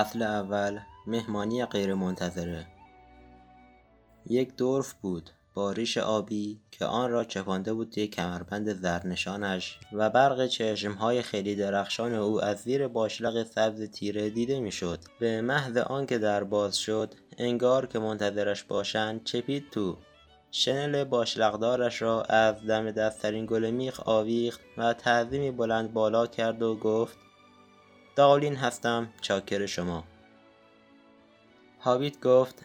فصل اول مهمانی غیرمنتظره یک دورف بود با ریش آبی که آن را چپانده بود توی کمربند زرنشانش و برق چشمهای خیلی درخشان او از زیر باشلق سبز تیره دیده می‌شد. به محض آنکه در باز شد انگار که منتظرش باشند چپید تو. شنل باشلقدارش را از دم دستترین گل میخ آویخت و تعظیمی بلند بالا کرد و گفت داولین هستم. چاکر شما. هابیت گفت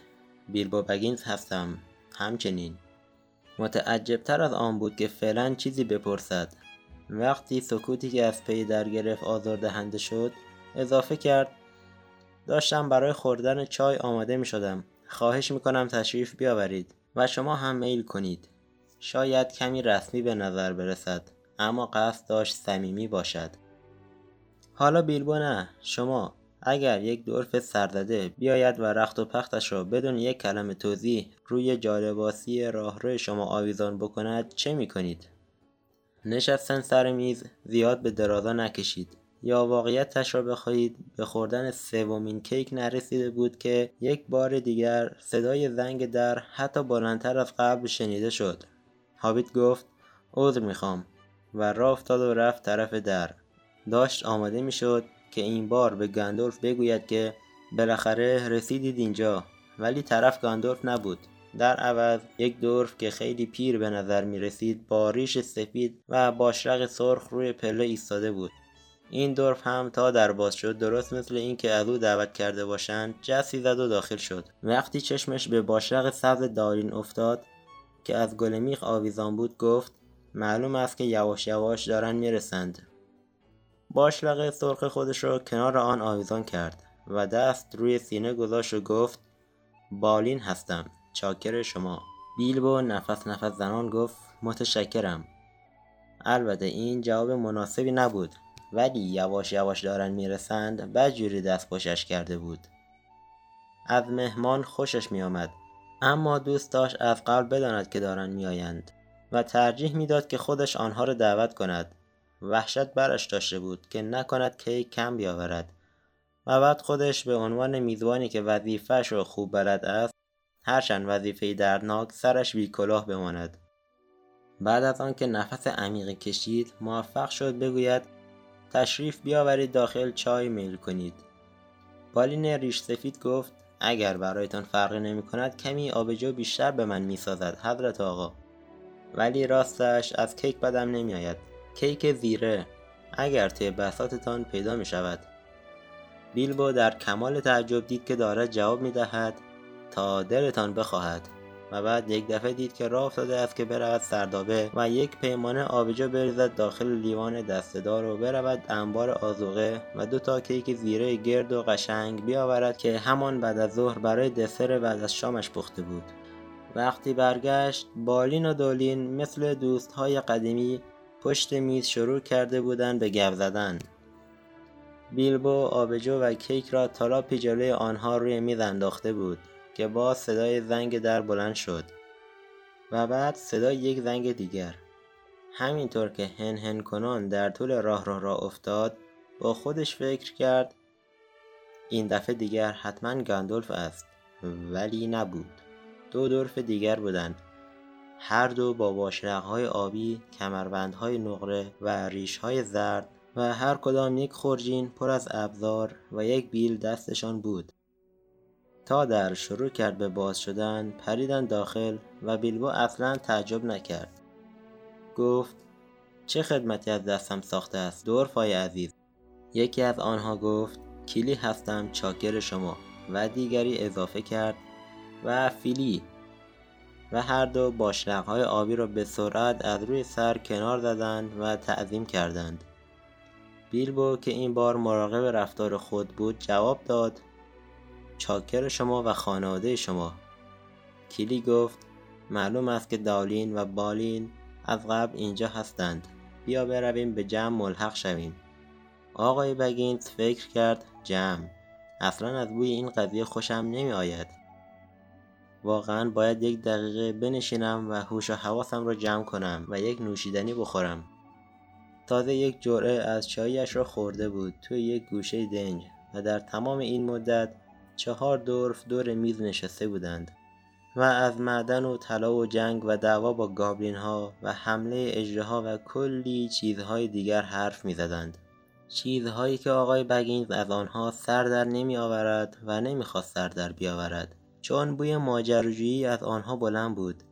بیلبو بگینز هستم. همچنین. متعجبتر از آن بود که فعلا چیزی بپرسد. وقتی سکوتی که از پی در گرفت آزردهنده شد اضافه کرد داشتم برای خوردن چای آماده می شدم خواهش می کنم تشریف بیاورید و شما هم میل کنید. شاید کمی رسمی به نظر برسد اما قصد داشت صمیمی باشد. حالا بیلبو نه. شما اگر یک دورف سرزده بیاید و رخت و پختش را بدون یک کلمه توضیح روی جالباسی راهرو شما آویزان بکند چه می کنید؟ نشستن سر میز زیاد به درازا نکشید. یا واقعیتش را بخواهید به خوردن سومین کیک نرسیده بود که یک بار دیگر صدای زنگ در حتی بلندتر از قبل شنیده شد. هابیت گفت عذر می‌خوام. و راه افتاد و رفت طرف در. داشت آماده می‌شد که این بار به گندولف بگوید که بالاخره رسیدید اینجا. ولی طرف گاندولف نبود. در عوض یک دورف که خیلی پیر به نظر می رسید با ریش سفید و باشرق سرخ روی پله ایستاده بود. این دورف هم تا در باز شد درست مثل اینکه از او دعوت کرده باشند جسی زد و داخل شد. وقتی چشمش به باشرق سبز دارین افتاد که از گل میخ آویزان بود گفت معلوم است که یواش یواش دارن می‌رسند. باشلق سرخ خودش را کنار آن آویزان کرد و دست روی سینه گذاشت و گفت بالین هستم چاکر شما. بیلبو نفس نفس زنان گفت متشکرم. البته این جواب مناسبی نبود ولی یواش یواش دارن می‌رسند بدجوری دست خوشش کرده بود. از مهمان خوشش میآمد اما دوست داشت از قبل بداند که دارند میآیند و ترجیح می‌داد که خودش آنها را دعوت کند. وحشت برش داشته بود که نکند کیک کم بیاورد و بعد خودش به عنوان میزبانی که وظیفهش را خوب بلد است هرچند وظیفه دردناک سرش بی کلاه بماند. بعد از آنکه نفس عمیقی کشید موفق شد بگوید تشریف بیاورید داخل چای میل کنید. بالین ریش سفید گفت اگر برایتان فرقی نمی کند کمی آبجو بیشتر به من می سازد حضرت آقا. ولی راستش از کیک بدم نمی آید کیک زیره. اگر توی بساتتان پیدا می شود. بیلبو در کمال تعجب دید که دارد جواب می دهد تا دلتان بخواهد. و بعد یک دفعه دید که راه افتاده است که برود سردابه و یک پیمانه آبجو بریزد داخل لیوان دستهدار و برود انبار آزوقه و دو تا کیک زیره گرد و قشنگ بیاورد که همان بعد از ظهر برای دسر بعد از شامش پخته بود. وقتی برگشت بالین و دولین مثل دوستهای قدیمی پشت میز شروع کرده بودند به گپ زدن. بیلبو آبجو و کیک را تالاپی جلوی آنها روی میز انداخته بود که باز صدای زنگ در بلند شد و بعد صدای یک زنگ دیگر. همینطور که هن هن کنان در طول راه راه را افتاد با خودش فکر کرد این دفعه دیگر حتما گاندولف است. ولی نبود. دو دورف دیگر بودند. هر دو با های آبی، کمربندهای نقره و ریشهای زرد و هر کدام یک خورجین پر از ابزار و یک بیل دستشان بود. تا در شروع کرد به باز شدن پریدن داخل و بیلبو اصلا تعجب نکرد. گفت چه خدمتی از دستم ساخته است دورفای عزیز یکی از آنها گفت کیلی هستم چاکر شما و دیگری اضافه کرد و فیلی و هر دو باشلقهای آبی را به سرعت از روی سر کنار زدند و تعظیم کردند. بیلبو که این بار مراقب رفتار خود بود جواب داد چاکر شما و خانواده شما. کیلی گفت معلوم است که دالین و بالین از قبل اینجا هستند. بیا برویم به جمع ملحق شویم. آقای بگینز فکر کرد جمع. اصلا از بوی این قضیه خوشم نمی آید واقعا باید یک دقیقه بنشینم و هوش و حواسم را جمع کنم و یک نوشیدنی بخورم تازه یک جرعه از چایش را خورده بود توی یک گوشه دنج و در تمام این مدت چهار دورف دور میز نشسته بودند و از معدن و طلا و جنگ و دعوا با گابلین ها و حمله اجرها و کلی چیزهای دیگر حرف می زدند. چیزهایی که آقای بگینز از آنها سر در نمی آورد و نمی‌خواست سر در بیاورد چون بوی ماجراجویی از آنها بلند بود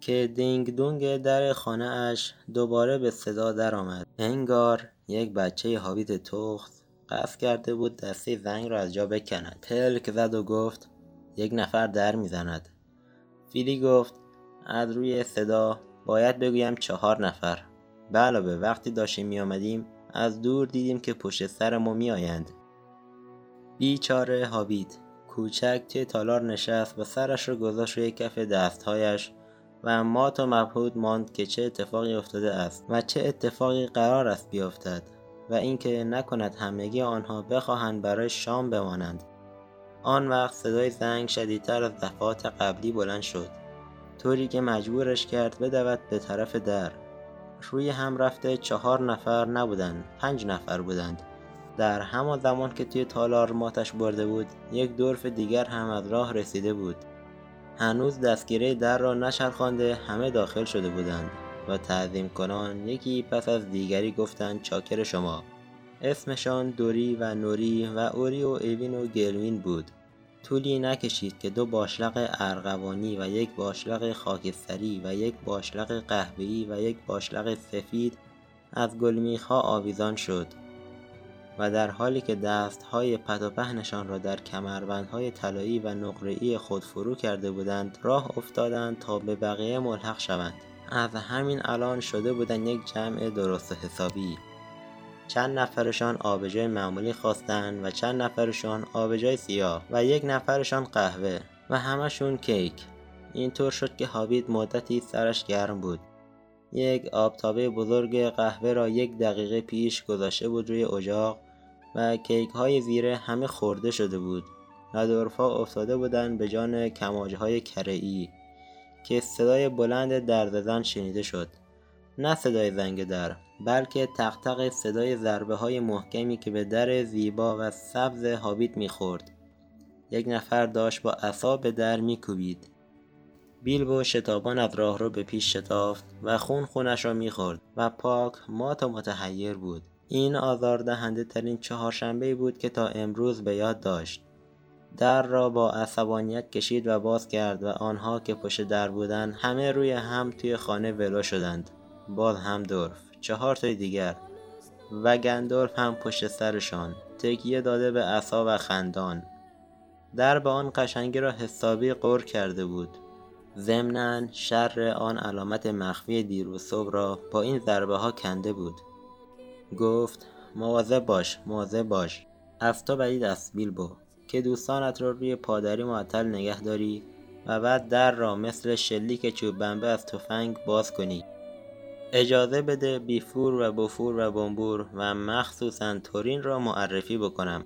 که دینگ دونگ در خانه اش دوباره به صدا درآمد. انگار یک بچه حابیت تخت قصد کرده بود دسته زنگ را از جا بکند. پلک زد و گفت یک نفر در می‌زند. فیلی گفت از روی صدا باید بگویم چهار نفر. به علاوه وقتی داشتیم می آمدیم از دور دیدیم که پشت سر ما می آیند. بیچاره هابیت. کوچک توی تالار نشست و سرش را گذاشت روی کف دستهایش و مات و مبهود ماند که چه اتفاقی افتاده است و چه اتفاقی قرار است بیفتد و اینکه نکند همگی آنها بخواهند برای شام بمانند. آن وقت صدای زنگ شدیدتر از دفعات قبلی بلند شد. طوری که مجبورش کرد بدود به طرف در. روی هم رفته چهار نفر نبودند پنج نفر بودند. در همان زمان که توی تالار ماتش برده بود یک دورف دیگر هم از راه رسیده بود. هنوز دستگیره در را نچرخانده همه داخل شده بودند و تعظیم کنان یکی پس از دیگری گفتند چاکر شما. اسمشان دوری و نوری و اوری و ایوین و گلوین بود. طولی نکشید که دو باشلق ارغوانی و یک باشلق خاکستری و یک باشلق قهوه‌ای و یک باشلق سفید از گلمیخها آویزان شد. و در حالی که دستهای پت و پهنشان را در کمربندهای طلایی و نقره‌ای خود فرو کرده بودند راه افتادند تا به بقیه ملحق شوند. از همین الان شده بودند یک جمع درست حسابی. چند نفرشان آبجای معمولی خواستند و چند نفرشان آبجای سیاه و یک نفرشان قهوه و همشون کیک. اینطور شد که هابیت مدتی سرش گرم بود. یک آبتابه بزرگ قهوه را یک دقیقه پیش گذاشته بود روی اجاق و کیک های زیره همه خورده شده بود و دورفا افتاده بودند به جان کماج های کرعی که صدای بلند درد شنیده شد. نه صدای زنگ در بلکه تقتق صدای ضربه های محکمی که به در زیبا و سبز هابیت می‌خورد. یک نفر داشت با عصا به در میکوبید. بیلبو شتابان از راه رو به پیش شتافت و خون خونش را می‌خورد و پاک مات و متحیر بود. این آزاردهنده ترین چهارشنبه بود که تا امروز به یاد داشت. در را با عصبانیت کشید و باز کرد و آنها که پشت در بودند همه روی هم توی خانه ولو شدند. باز هم دورف چهار تای دیگر و گندورف هم پشت سرشان. تکیه داده به عصا و خندان. در به آن قشنگی را حسابی قر کرده بود. ضمنا شر آن علامت مخفی دیروز صبح را با این ضربه ها کنده بود. گفت مواظب باش مواظب باش. از تو بدید است بیلبو که دوستانت را روی پادری معطل نگه داری و بعد در را مثل شلیک چوب بنبه از تفنگ باز کنی. اجازه بده بیفور و بفور و بمبور و مخصوصا تورین را معرفی بکنم.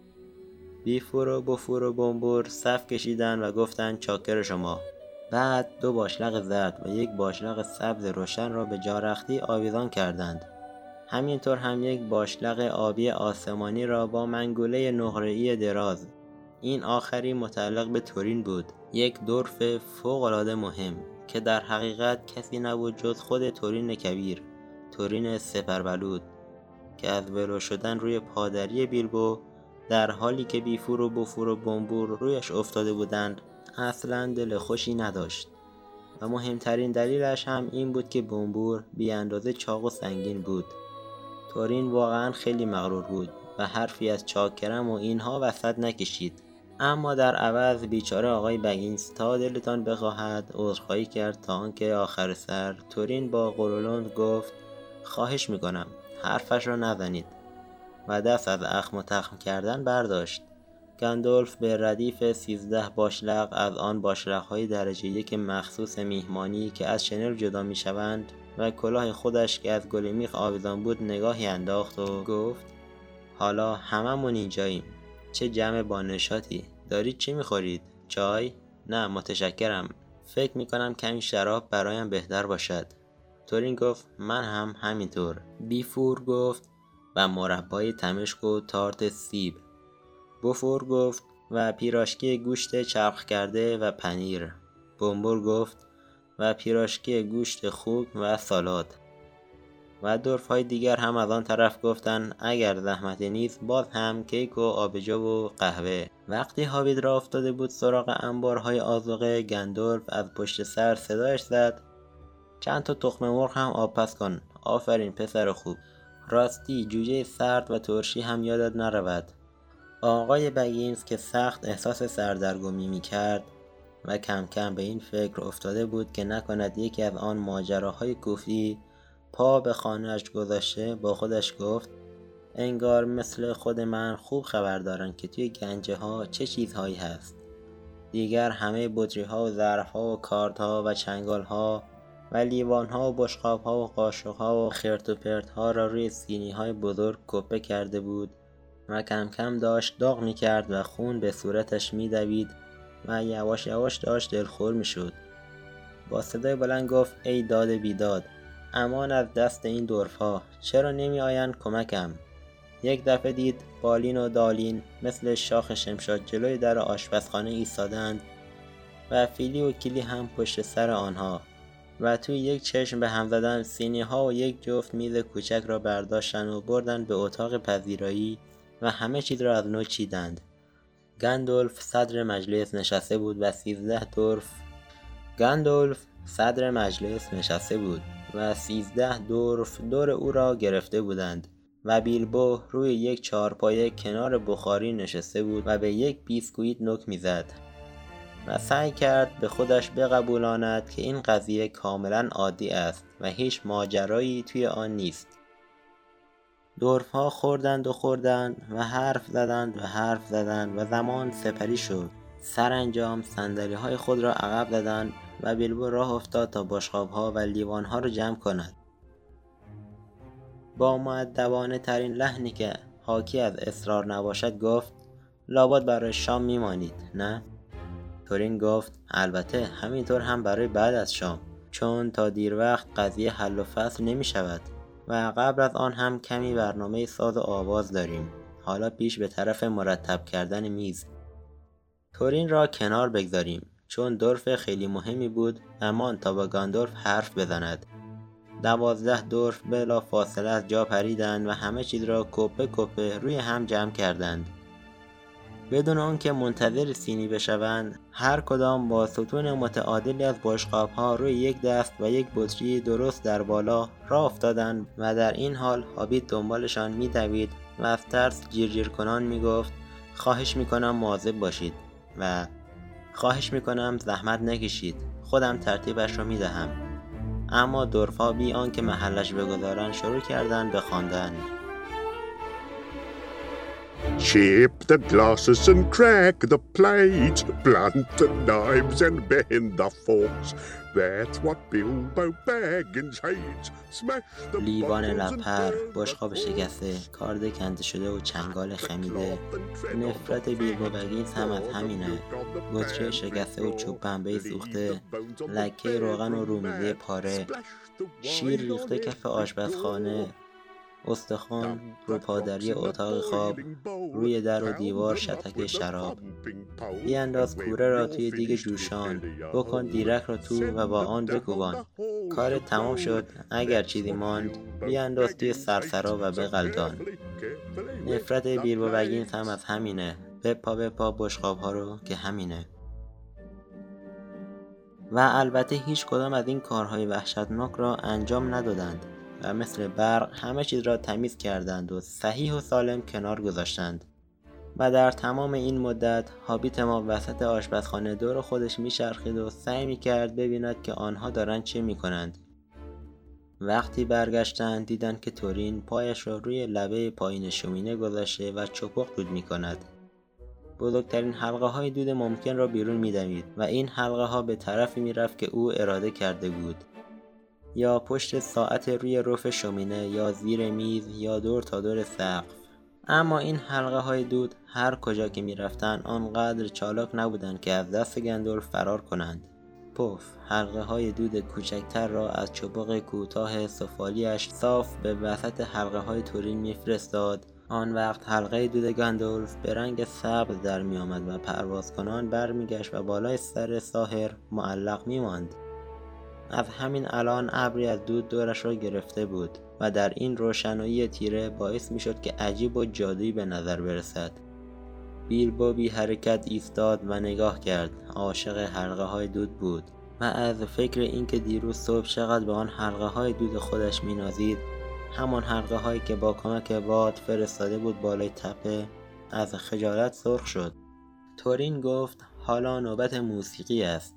بیفور و بفور و بمبور صف کشیدن و گفتند چاکر شما. بعد دو باشلق زرد و یک باشلق سبز روشن را به جارختی آویزان کردند. همینطور هم یک باشلق آبی آسمانی را با منگوله نقره‌ای دراز. این آخری متعلق به تورین بود. یک دورف فوقالعاده مهم که در حقیقت کسی نبود جز خود تورین کبیر تورین سپربلود که از ولو شدن روی پادری بیلبو در حالی که بیفور و بفور و بمبور رویش افتاده بودند اصلا دل خوشی نداشت. و مهمترین دلیلش هم این بود که بمبور بی اندازه چاق و سنگین بود. تورین واقعا خیلی مغرور بود و حرفی از چاکرم و اینها وسط نکشید. اما در عوض بیچاره آقای بگینز تا دلتان بخواهد عذرخواهی کرد تا آنکه آخر سر تورین با قرولند گفت خواهش می‌کنم حرفش را نزنید. و دست از اخم و تخم کردن برداشت. گندولف به ردیف سیزده باشلق از آن باشلق های درجه یک مخصوص میهمانی که از شنل جدا می‌شوند و کلاه خودش که از گل میخ آویزان بود نگاهی انداخت و گفت حالا هممون اینجاییم. چه جمع بانشاتی دارید چی می‌خورید؟ چای؟ نه متشکرم. فکر می‌کنم کمی شراب برایم بهتر باشد. تورین گفت من هم همینطور. بیفور گفت و مربای تمشک و تارت سیب. بفور گفت و پیراشکی گوشت چرخ کرده و پنیر. بومبور گفت و پیراشکی گوشت خوب و سالاد. و دورف های دیگر هم از آن طرف گفتند اگر زحمتی نیست باز هم کیک و آبجو و قهوه. وقتی هابید را افتاده بود سراغ انبارهای آزوقه گندورف از پشت سر صدایش زد. چند تا تخم مرغ هم آب پس کن. آفرین پسر خوب. راستی جوجه سرد و ترشی هم یادت نرود. آقای بگینز که سخت احساس سردرگمی می کرد و کم کم به این فکر افتاده بود که نکند یکی از آن ماجراهای کوفی پا به خانهاش گذاشته با خودش گفت انگار مثل خود من خوب خبر دارن که توی گنجه ها چه چیزهایی هست. دیگر همه بطری ها و ظرف ها و کارت ها و چنگال ها و لیوان ها و بشقاب ها و قاشق ها و خرت و پرت ها را روی سینی های بزرگ کپه کرده بود و کم کم داشت داغ می کرد و خون به صورتش می دوید و یواش یواش داشت دلخور می شد. با صدای بلند گفت ای داد بیداد امان از دست این دورف ها چرا نمی آیند کمکم یک دفعه دید بالین و دالین مثل شاخ شمشاد جلوی در آشپزخانه ایستادند و فیلی و کلی هم پشت سر آنها و توی یک چشم به هم زدن سینی ها و یک جفت میز کوچک را برداشتن و بردن به اتاق پذیرایی و همه چیز را از نو چیدند گندولف صدر مجلس نشسته بود و سیزده دورف گندولف صدر مجلس نشسته بود و سیزده دورف دور او را گرفته بودند و بیلبو روی یک چارپایه کنار بخاری نشسته بود و به یک بیسکویت نک می‌زد و سعی کرد به خودش بقبولاند که این قضیه کاملا عادی است و هیچ ماجرایی توی آن نیست. دورف ها خوردند و خوردند و حرف زدند و حرف زدند و زمان سپری شد. سرانجام صندلی های خود را عقب زدند و بیلبو راه افتاد تا بشقاب ها و لیوان ها را جمع کند. با معدبانه ترین لحنی که حاکی از اصرار نباشد گفت لابد برای شام میمانید نه؟ تورین گفت البته همینطور هم برای بعد از شام چون تا دیر وقت قضیه حل و فصل نمی شود و قبل از آن هم کمی برنامه ساز و آواز داریم. حالا پیش به طرف مرتب کردن میز. تورین را کنار بگذاریم چون دورف خیلی مهمی بود امان تا با گاندورف حرف بزند. دوازده دورف بلا فاصله از جا پریدند و همه چیز را کپه کپه روی هم جمع کردند. بدون آنکه منتظر سینی بشوند هر کدام با ستون متعادلی از بشقاب ها روی یک دست و یک بطری درست در بالا راه افتادند و در این حال هابیت دنبالشان میدوید و از ترس جیرجیر کنان می‌گفت خواهش می‌کنم مواظب باشید و خواهش می‌کنم زحمت نکشید خودم ترتیبش را می‌دهم. اما دورفا بی آنکه محلش بگذارند شروع کردند به خواندن. Chip the glasses and crack the plates, blunt the knives and bend the forks. That's what Bilbo Baggins hates. Smash the لیوان لپر بشقاب شکسته. کارد کنده شده و چنگال خمیده. نفرت بیلبو بگینز هم از همینه. بطری شکسته و چوب پنبه سوخته. لکه روغن و رومیزی پاره. شیر ریخته کف آشپزخانه. استخوان رو پادری اتاق خواب روی در و دیوار شتک شراب. بیانداز کوره را توی دیگ جوشان. بکن دیرک را تو و با آن بکوبان. کار تمام شد. اگر چیزی ماند بیانداز توی سرسرا و بغلدان نفرت بیلبو بگینز هم از همینه. بپا بپا بشقاب ها رو که همینه. و البته هیچ کدام از این کارهای وحشتناک را انجام ندادند. و مثل برق همه چیز را تمیز کردند و صحیح و سالم کنار گذاشتند. و در تمام این مدت هابیت ما وسط آشپزخانه دور خودش میچرخید و سعی می‌کرد ببیند که آنها دارند چه می‌کنند. وقتی برگشتند دیدند که تورین پایش را روی لبه پایین شومینه گذاشته و چپق دود می‌کند. بزرگترین حلقه های دود ممکن را بیرون میدمید و این حلقه ها به طرفی می‌رفت که او اراده کرده بود. یا پشت ساعت روی رف شومینه یا زیر میز یا دور تا دور سقف. اما این حلقه های دود هر کجا که می‌رفتند آنقدر چالاک نبودند که از دست گندلف فرار کنند. پف حلقه های دود کوچکتر را از چپق کوتاه سفالیش صاف به وسط حلقه های تورین میفرستاد. آن وقت حلقه دود گندولف به رنگ سبز در می آمد و پرواز کنان برمیگشت و بالای سر ساهر معلق می ماند. از همین الان ابری از دود دورش را گرفته بود و در این روشنایی تیره باعث می شد که عجیب و جادویی به نظر برسد. بیلبو بی حرکت ایستاد و نگاه کرد. عاشق حلقه های دود بود. و از فکر اینکه دیروز صبح چقدر به آن حلقه های دود خودش مینازید همان حلقه هایی که با کمک باد فرستاده بود بالای تپه از خجالت سرخ شد. تورین گفت حالا نوبت موسیقی است.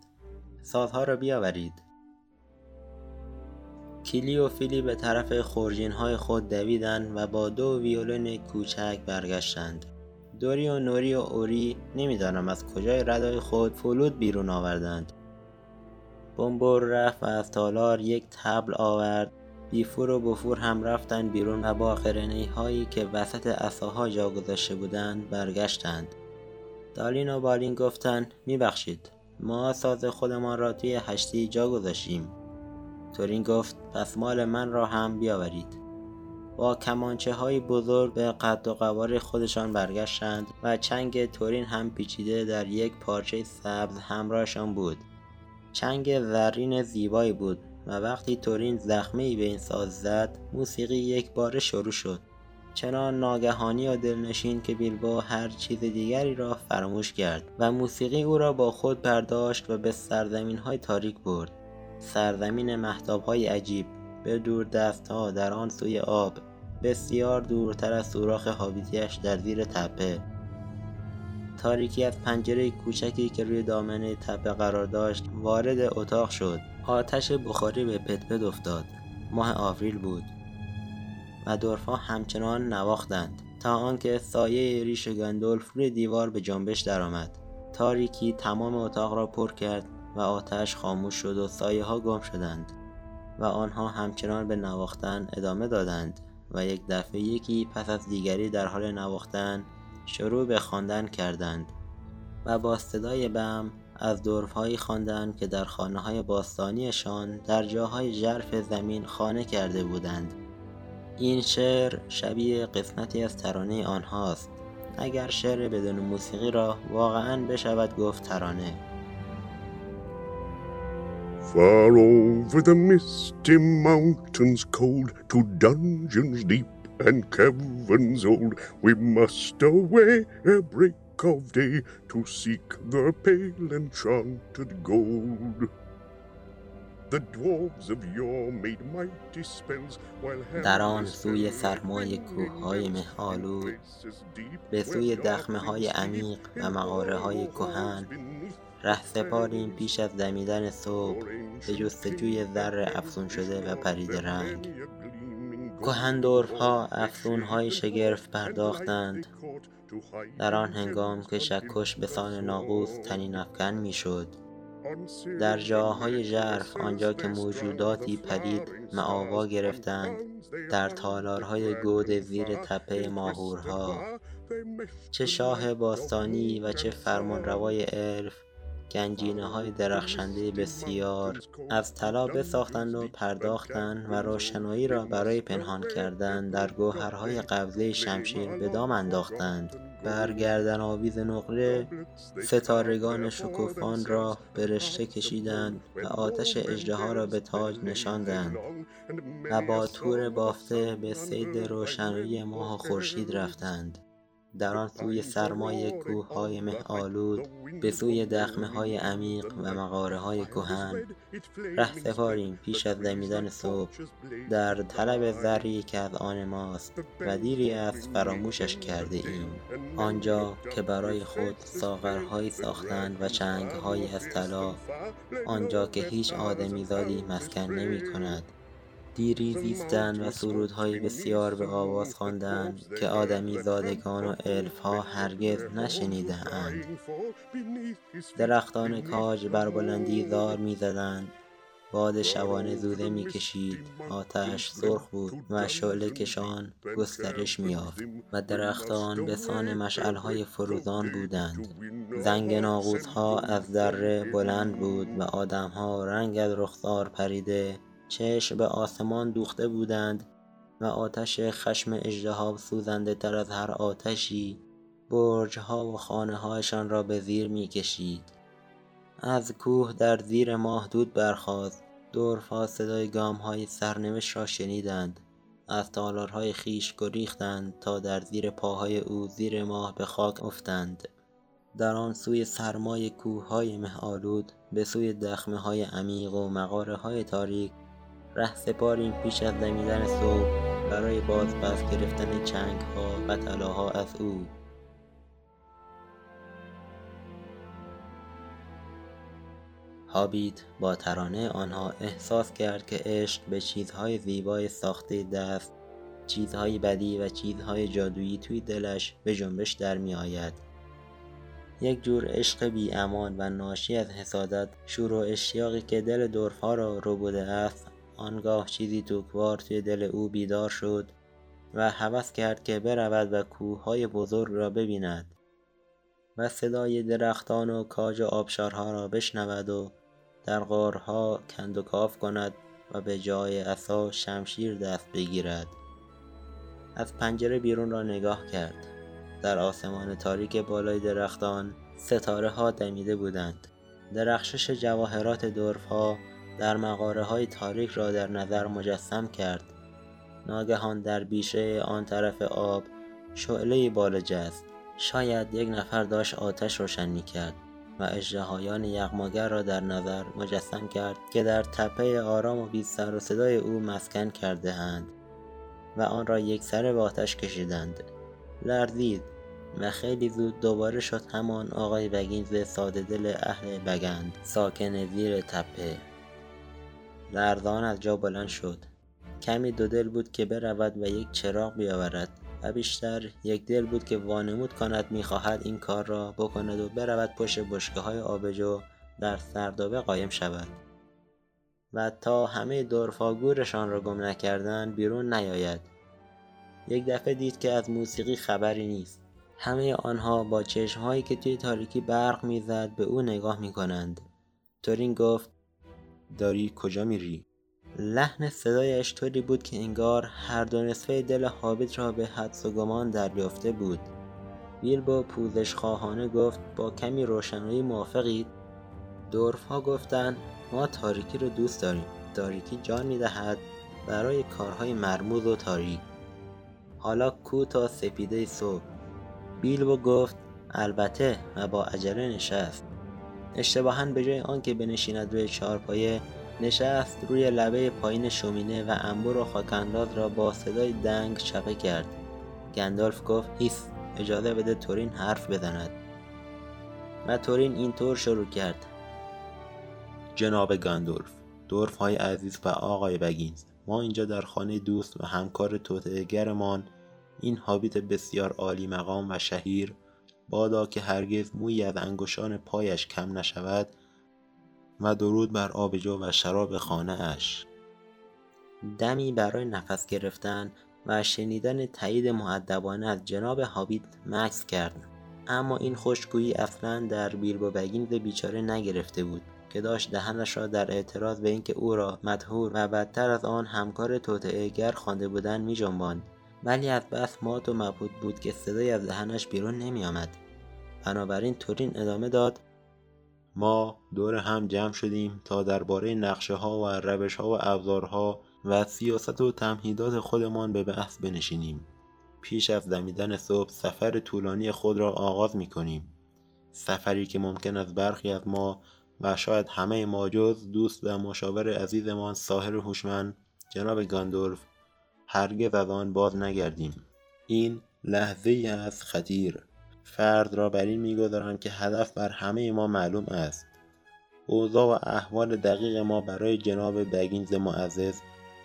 سازها را بیاورید. کیلی و فیلی به طرف خورجین های خود دویدند و با دو ویولن کوچک برگشتند. دوری و نوری و اوری نمی‌دانم از کجای ردای خود فلود بیرون آوردند. بمبر رفت و از تالار یک تبل آورد بیفور و بفور هم رفتند بیرون و با قرنه هایی که وسط اصاها جا گذاشته بودند برگشتند. دالین و بالین گفتند میبخشید ما ساز خودمان را توی هشتی جا گذاشتیم تورین گفت پس مال من را هم بیاورید. با کمانچه های بزرگ به قد و قوار خودشان برگشتند و چنگ تورین هم پیچیده در یک پارچه سبز همراهشان بود. چنگ زرین زیبایی بود و وقتی تورین زخمه به این ساز زد موسیقی یک بار شروع شد. چنان ناگهانی و دلنشین که بیلبو هر چیز دیگری را فراموش کرد و موسیقی او را با خود برداشت و به سرزمین های تاریک برد. سرزمین های عجیب. به دور دست ها در آن سوی آب بسیار دورتر از سوراخ حابیتیش در زیر تپه. تاریکی از پنجره کوچکی که روی دامنه تپه قرار داشت وارد اتاق شد. آتش بخاری به پت افتاد. ماه آوریل بود و دورفا همچنان نواختند. تا آنکه سایه ریش گندولف روی دیوار به جنبش درآمد. تاریکی تمام اتاق را پر کرد. و آتش خاموش شد و سایه ها گم شدند و آنها همچنان به نواختن ادامه دادند و یک دفعه یکی پس از دیگری در حال نواختن شروع به خواندن کردند و با صدای بم از دورفهایی خواندند که در خانه های باستانیشان در جاهای ژرف زمین خانه کرده بودند. این شعر شبیه قسمتی از ترانه آنهاست. اگر شعر بدون موسیقی را واقعا بشود گفت ترانه. Far over the misty mountains cold, to dungeons deep and caverns old, we must away ere break of day to seek the pale enchanted gold. در آن سوی سرمای کوههای مهالود به سوی دخمه های عمیق و مغاره های کهن ره سپاریم پیش از دمیدن صبح به جستجوی زر افسون شده و پرید رنگ. کهندورف ها افسون های شگرف پرداختند. در آن هنگام که شکش به سان ناقوس تنین افکن می‌شد. در جاهای ژرف آنجا که موجوداتی پدید معاوا گرفتند در تالارهای گود زیر تپه ماهورها. چه شاه باستانی و چه فرمانروای الف گنجینه های درخشنده بسیار از طلا بساختند و پرداختند و روشنایی را برای پنهان کردن در گوهرهای قبضه شمشیر به دام انداختند. برگردن آویز نقره ستارگان شکوفان را به رشته کشیدند و آتش اجدها را به تاج نشاندند و با تور بافته به سید روشنایی ماه خورشید رفتند. در آن سوی سرمای کوه های مه آلود به سوی دخمه های عمیق و مغاره های کهن. ره سپاریم پیش از دمیدن صبح در طلب ذری که از آن ماست و دیری از فراموشش کرده ایم. آنجا که برای خود ساغرهایی ساختند و چنگهایی از طلا آنجا که هیچ آدمیزادی مسکن نمی کند. دیری زیستند و سرودهای بسیار به آواز خواندند که آدمی زادگان و ها هرگز نشنیده اند درختان کاج بر بلندی زار می‌زدند. باد شبانه زوده می‌کشید آتش سرخ بود و شعله کشان گسترش میافت و درختان به سان مشعلهای فروزان بودند. زنگ ها از دره بلند بود و آدمها رنگ از رخسار پریده. چشم به آسمان دوخته بودند و آتش خشم اژدها سوزنده تر از هر آتشی برجها و خانههایشان را به زیر می کشید از کوه در زیر ماه دود برخاست. دورفها صدای های سرنوشت را شنیدند. از تالارهای خویش گریختند تا در زیر پاهای او زیر ماه به خاک افتند. در آن سوی سرمای کوههای مهآلود به سوی های عمیق و های تاریک سپاریم پیش از دمیدن صبح برای بازپس گرفتن چنگها و طلاها از او هابیت با ترانه آنها احساس کرد که عشق به چیزهای زیبای ساخته دست چیزهای بدی و چیزهای جادویی توی دلش به جنبش در می آید. یک جور عشق بی امان و ناشی از حسادت شور و اشتیاقی که دل دورفا را رو بوده است آنگاه چیزی توکوار توی دل او بیدار شد و هوس کرد که برود و کوههای بزرگ را ببیند و صدای درختان و کاج آبشارها را بشنود و در غارها کند و کاف کند و به جای عصا شمشیر دست بگیرد. از پنجره بیرون را نگاه کرد. در آسمان تاریک بالای درختان ستاره ها دمیده بودند. درخشش جواهرات دورف ها در مقاره های تاریک را در نظر مجسم کرد. ناگهان در بیشه آن طرف آب شعله بال جست شاید یک نفر داشت آتش روشن کرد و اژدهایان یغماگر را در نظر مجسم کرد که در تپه آرام و بی سر و صدای او مسکن کرده اند و آن را یک سر به آتش کشیدند. لرزید و خیلی زود دوباره شد همان آقای بگینز ساده دل اهل بگند ساکن زیر تپه. لرزان از جا بلند شد. کمی دو دل بود که برود و یک چراغ بیاورد و بیشتر یک دل بود که وانمود کند می‌خواهد این کار را بکند و برود پشت بشکه های آبجو در سردابه قایم شود. و تا همه دورفاگورشان را گم نکردن بیرون نیاید. یک دفعه دید که از موسیقی خبری نیست. همه آنها با چشمهایی که توی تاریکی برق می‌زد به او نگاه می‌کنند. تورین گفت داری کجا میری؟ لحن صدایش طوری بود که انگار هر دو نصفه دل حابیت را به حدس و گمان دریافته بود. با پوزش خواهانه گفت با کمی روشنایی موافقید؟ دورف ها گفتند ما تاریکی رو دوست داریم. تاریکی جان می‌دهد برای کارهای مرموز و تاریک. حالا کو تا سپیده صبح. بیلبو گفت البته و با عجله نشست. اشتباها به جای آنکه بنشیند روی چهارپایه نشست روی لبه پایین شومینه و انبور و خاکانداز را با صدای دنگ چپه کرد. گندالف گفت هیس اجازه بده تورین حرف بزند. و تورین اینطور شروع کرد. جناب گندالف دورف های عزیز و آقای بگینز ما اینجا در خانه دوست و همکار توتعگرمان این حابیت بسیار عالی مقام و شهیر بادا که هرگز مویی از انگشان پایش کم نشود و درود بر آبجو و شراب خانه اش دمی برای نفس گرفتن و شنیدن تایید معدبانه از جناب هابیت مکس کرد. اما این خوشگویی اصلا در بیلبو بگینز بیچاره نگرفته بود که داشت دهنش را در اعتراض به اینکه او را مدهور و بدتر از آن همکار توطعهگر خوانده بودن می جنباند ولی از بس مات و مبهوت بود که صدای از دهنش بیرون نمی آمد. بنابراین تورین ادامه داد ما دور هم جمع شدیم تا درباره نقشه ها و روش ها و ابزارها و سیاست و تمهیدات خودمان به بحث بنشینیم پیش از دمیدن صبح سفر طولانی خود را آغاز می کنیم سفری که ممکن است برخی از ما و شاید همه ما جز دوست و مشاور عزیزمان ساحر هوشمند جناب گاندورف هرگز از آن باز نگردیم. این لحظه از خطیر. فرد را بر این می‌گذارم که هدف بر همه ما معلوم است. اوضاع و احوال دقیق ما برای جناب بگینز معزز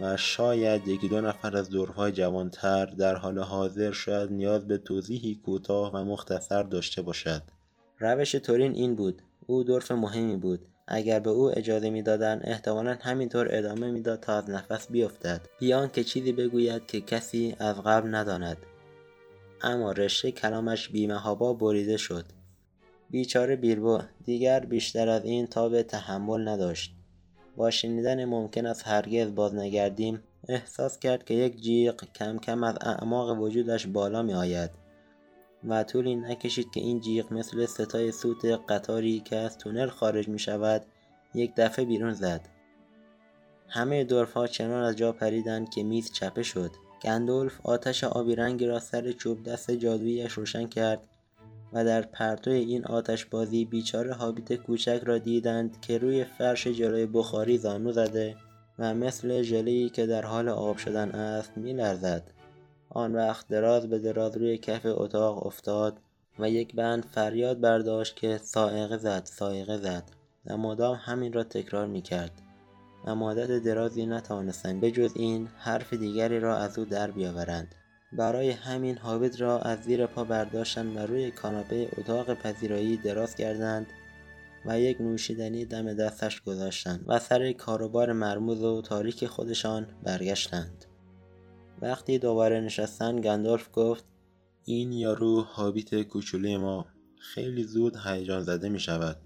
و شاید یکی دو نفر از دورهای جوانتر در حال حاضر شاید نیاز به توضیحی کوتاه و مختصر داشته باشد. روش تورین این بود. او دورف مهمی بود. اگر به او اجازه می‌دادند احتمالا همینطور ادامه می‌داد تا از نفس بیفتد. بیان که چیزی بگوید که کسی از قبل نداند. اما رشته کلامش بیمهابا بریده شد. بیچاره بیلبو دیگر بیشتر از این تاب تحمل نداشت. با شنیدن ممکن است هرگز باز نگردیم احساس کرد که یک جیغ کم کم از اعماق وجودش بالا می آید و طولی نکشید که این جیغ مثل ستای سوت قطاری که از تونل خارج می شود یک دفعه بیرون زد. همه ها چنان از جا پریدند که میز چپه شد. گندولف آتش آبی رنگی را سر چوب دست جادوییش روشن کرد و در پرتو این آتش بازی بیچاره هابیت کوچک را دیدند که روی فرش جلوی بخاری زانو زده و مثل ژلهای که در حال آب شدن است میلرزد. آن وقت دراز به دراز روی کف اتاق افتاد و یک بند فریاد برداشت که سائقه زد سائقه زد و مدام همین را تکرار می کرد و مدت درازی نتوانستند بجز این حرف دیگری را از او در بیاورند. برای همین هابیت را از زیر پا برداشتند و روی کاناپه اتاق پذیرایی دراز کردند و یک نوشیدنی دم دستش گذاشتند و سر کاروبار مرموز و تاریک خودشان برگشتند. وقتی دوباره نشستن گندالف گفت این یارو هابیت کوچولی ما. خیلی زود هیجان زده می شود.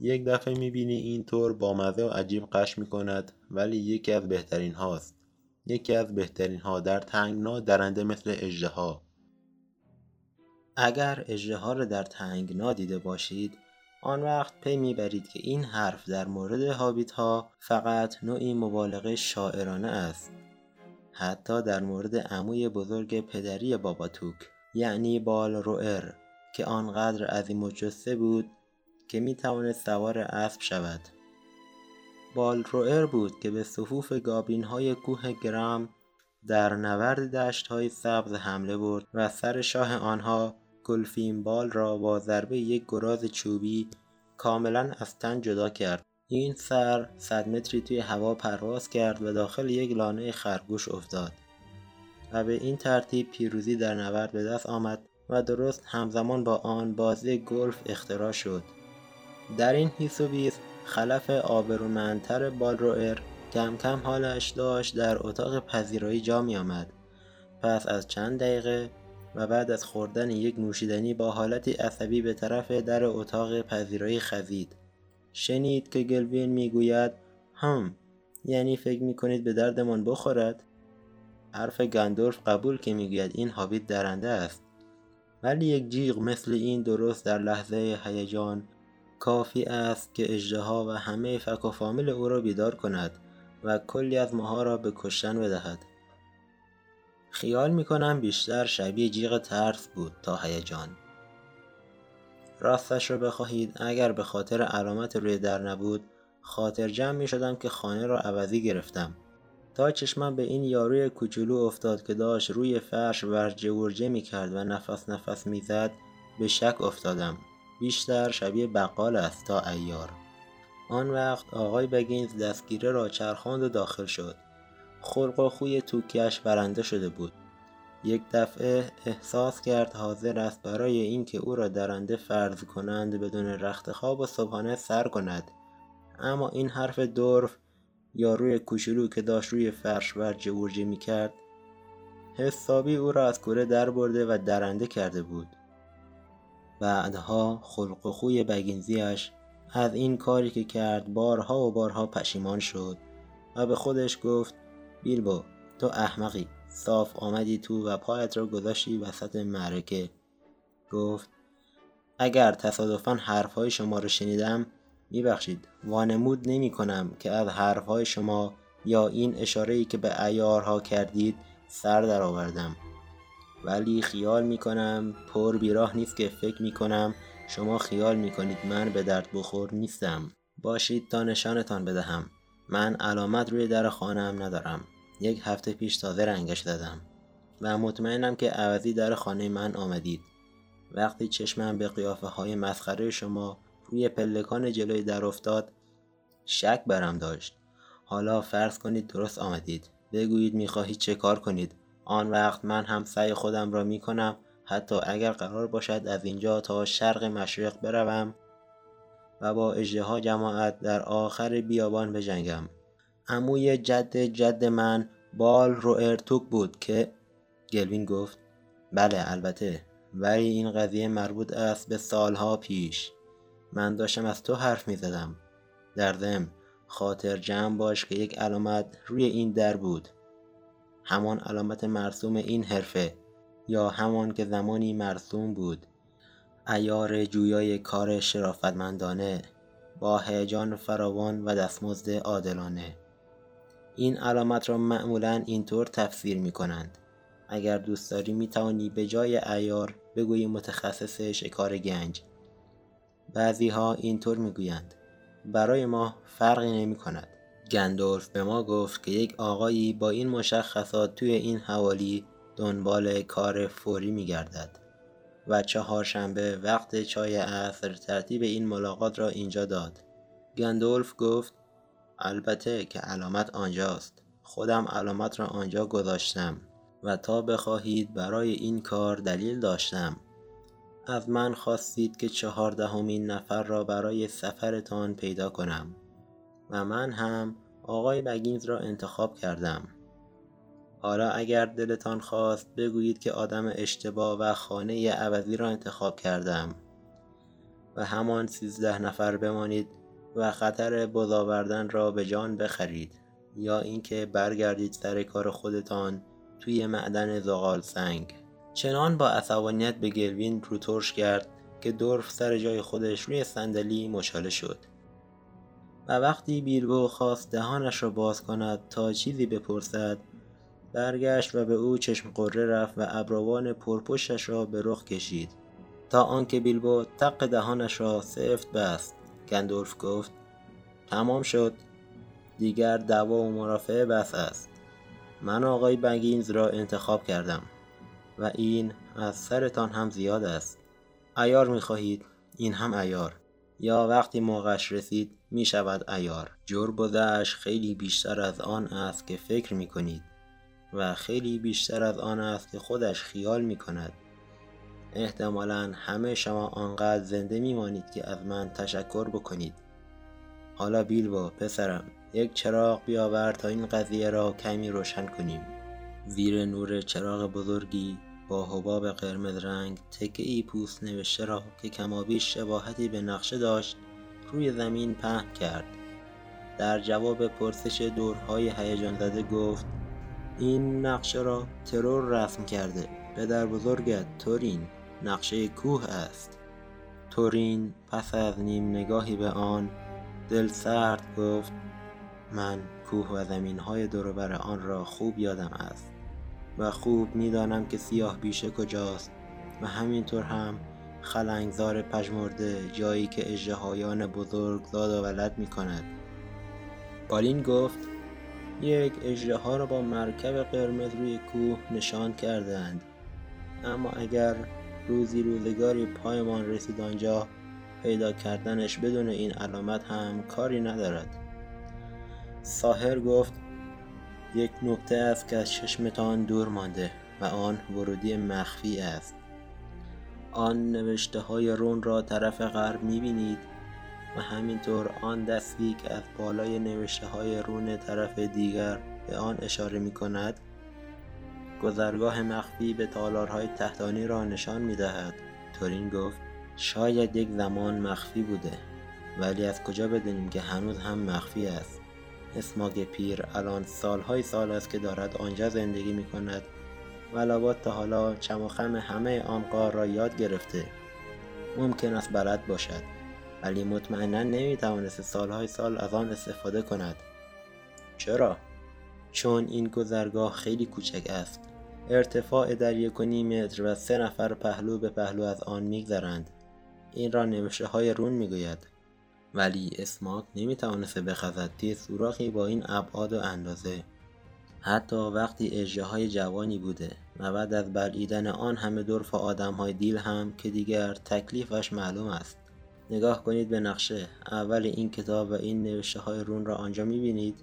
یک دفعه می بینی این طور با مزه و عجیب قش می کند ولی یکی از بهترین هاست. یکی از بهترین ها در تنگنا درنده مثل اجده ها اگر اجده ها را در تنگنا دیده باشید آن وقت پی می‌برید که این حرف در مورد هابیت ها فقط نوعی مبالغه شاعرانه است. حتی در مورد عموی بزرگ پدری باباتوک یعنی بال روئر که آنقدر عظیم و جسه بود که می توانست سوار اسب شود. بال روئر بود که به صفوف گابین های کوه گرام در نورد دشت های سبز حمله برد و سر شاه آنها گلفین بال را با ضربه یک گراز چوبی کاملا از تن جدا کرد. این سر صد متری توی هوا پرواز کرد و داخل یک لانه خرگوش افتاد و به این ترتیب پیروزی در نبرد به دست آمد و درست همزمان با آن بازی گلف اختراع شد در این حیث و بیس خلف آبرومندتر بالروئر کم کم حالش داشت در اتاق پذیرایی جا می آمد. پس از چند دقیقه و بعد از خوردن یک نوشیدنی با حالتی عصبی به طرف در اتاق پذیرایی خزید شنید که گلوین می‌گوید هم یعنی فکر می‌کنید به دردمان بخورد؟ حرف گندورف قبول که می‌گوید این هابیت درنده است. ولی یک جیغ مثل این درست در لحظه هیجان کافی است که اجدها و همه فک و فامیل او را بیدار کند و کلی از ماها را به کشتن بدهد. خیال می‌کنم بیشتر شبیه جیغ ترس بود تا هیجان. راستش را بخواهید. اگر به خاطر علامت روی در نبود خاطر جمع می شدم که خانه را عوضی گرفتم. تا چشمم به این یاروی کوچولو افتاد که داشت روی فرش ورجه ورجه می کرد و نفس نفس می زد به شک افتادم. بیشتر شبیه بقال است تا ایار آن وقت آقای بگینز دستگیره را چرخاند و داخل شد. خلق و خوی توکیش برنده شده بود. یک دفعه احساس کرد حاضر است برای اینکه او را درنده فرض کنند بدون رخت خواب و صبحانه سر کند. اما این حرف دورف یا روی کوچولو که داشت روی فرش ورجه ورجه می کرد حسابی او را از کوره در برده و درنده کرده بود. بعدها خلق و خوی بگینزیش از این کاری که کرد بارها و بارها پشیمان شد و به خودش گفت بیلبو تو احمقی. صاف آمدی تو و پایت را گذاشتی وسط معرکه. گفت اگر تصادفا حرفهای شما را شنیدم میبخشید. وانمود نمی کنم که از حرفهای شما یا این اشاره که به ایارها کردید سر درآوردم. ولی خیال می کنم پر بیراه نیست که فکر می کنم شما خیال می کنید من به درد بخور نیستم. باشید تا نشانتان بدهم. من علامت روی در خانم ندارم. یک هفته پیش تازه رنگش زدم و مطمئنم که عوضی در خانه من آمدید. وقتی چشمم به قیافه های مسخره شما روی پلکان جلوی در افتاد شک برم داشت. حالا فرض کنید درست آمدید. بگویید می‌خواهید چه کار کنید. آن وقت من هم سعی خودم را می کنم حتی اگر قرار باشد از اینجا تا شرق مشرق بروم و با اجده جماعت در آخر بیابان بجنگم. عموی جد جد من بال رو ارتوک بود که گلوین گفت بله البته ولی این قضیه مربوط است به سالها پیش. من داشتم از تو حرف می زدم در ضمن خاطر جمع باش که یک علامت روی این در بود. همان علامت مرسوم این حرفه یا همان که زمانی مرسوم بود. ایار جویای کار شرافتمندانه با هیجان فراوان و دستمزد عادلانه. این علامت را معمولا اینطور تفسیر می کنند اگر دوست داری می توانی به جای ایار بگویی متخصص شکار گنج. بعضی ها اینطور می گویند برای ما فرقی نمی کند گندولف به ما گفت که یک آقایی با این مشخصات توی این حوالی دنبال کار فوری می گردد و چهارشنبه وقت چای عصر ترتیب این ملاقات را اینجا داد. گندولف گفت البته که علامت آنجاست. خودم علامت را آنجا گذاشتم و تا بخواهید برای این کار دلیل داشتم. از من خواستید که چهاردهمین نفر را برای سفرتان پیدا کنم و من هم آقای بگینز را انتخاب کردم. حالا اگر دلتان خواست بگویید که آدم اشتباه و خانه عوضی را انتخاب کردم و همان سیزده نفر بمانید و خطر بزاوردن را به جان بخرید یا اینکه برگردید سر کار خودتان توی معدن زغال سنگ. چنان با عصبانیت به گلوین رو کرد که دورف سر جای خودش روی صندلی مچاله شد. و وقتی بیلبو خواست دهانش را باز کند تا چیزی بپرسد برگشت و به او چشم قره رفت و ابروان پرپشتش را به رخ کشید. تا آنکه بیلبو تق دهانش را سفت بست. گندورف گفت تمام شد. دیگر دعوا و مرافعه بس است. من آقای بگینز را انتخاب کردم و این از سرتان هم زیاد است. ایار می خواهید این هم ایار یا وقتی موقعش رسید می شود ایار جربزش خیلی بیشتر از آن است که فکر می کنید و خیلی بیشتر از آن است که خودش خیال می کند احتمالا همه شما آنقدر زنده میمانید که از من تشکر بکنید. حالا بیلبو پسرم یک چراغ بیاور تا این قضیه را کمی روشن کنیم. زیر نور چراغ بزرگی با حباب قرمز رنگ تکه ای پوست نوشته را که کمابیش شباهتی به نقشه داشت روی زمین پهن کرد. در جواب پرسش دورهای هیجان زده گفت این نقشه را ترور رسم کرده پدر بزرگت تورین. نقشه کوه است. تورین پس از نیم نگاهی به آن دل سرد گفت من کوه و زمین های دوربر آن را خوب یادم است و خوب می‌دانم که سیاه بیشه کجاست و همینطور هم خلنگزار پژمرده جایی که اژدهایان بزرگ زاد و ولد می کند بالین گفت یک اژدها را با مرکب قرمز روی کوه نشان کردند اما اگر روزی روزگاری پایمان رسید آنجا پیدا کردنش بدون این علامت هم کاری ندارد. ساهر گفت یک نکته است که از چشمتان دور مانده و آن ورودی مخفی است. آن نوشته های رون را طرف غرب می‌بینید و همینطور آن دستی که از بالای نوشته های رون طرف دیگر به آن اشاره می کند گذرگاه مخفی به تالارهای تحتانی را نشان می دهد تورین گفت شاید یک زمان مخفی بوده ولی از کجا بدونیم که هنوز هم مخفی است؟ اسماگ پیر الان سالهای سال است که دارد آنجا زندگی می کند و لابد تا حالا چم و خم همه آن قار را یاد گرفته. ممکن است بلد باشد ولی مطمئنا نمی توانست سالهای سال از آن استفاده کند. چرا؟ چون این گذرگاه خیلی کوچک است. ارتفاع در یک و نیم متر و سه نفر پهلو به پهلو از آن میگذرند. این را نوشته های رون می‌گوید. ولی اسماک نمی‌توانسته بخزد. توی سوراخی با این ابعاد و اندازه. حتی وقتی های جوانی بوده و بعد از بلعیدن آن همه دورف آدم های دیل هم که دیگر تکلیفش معلوم است. نگاه کنید به نقشه. اول این کتاب و این نوشته های رون را آنجا می‌بینید.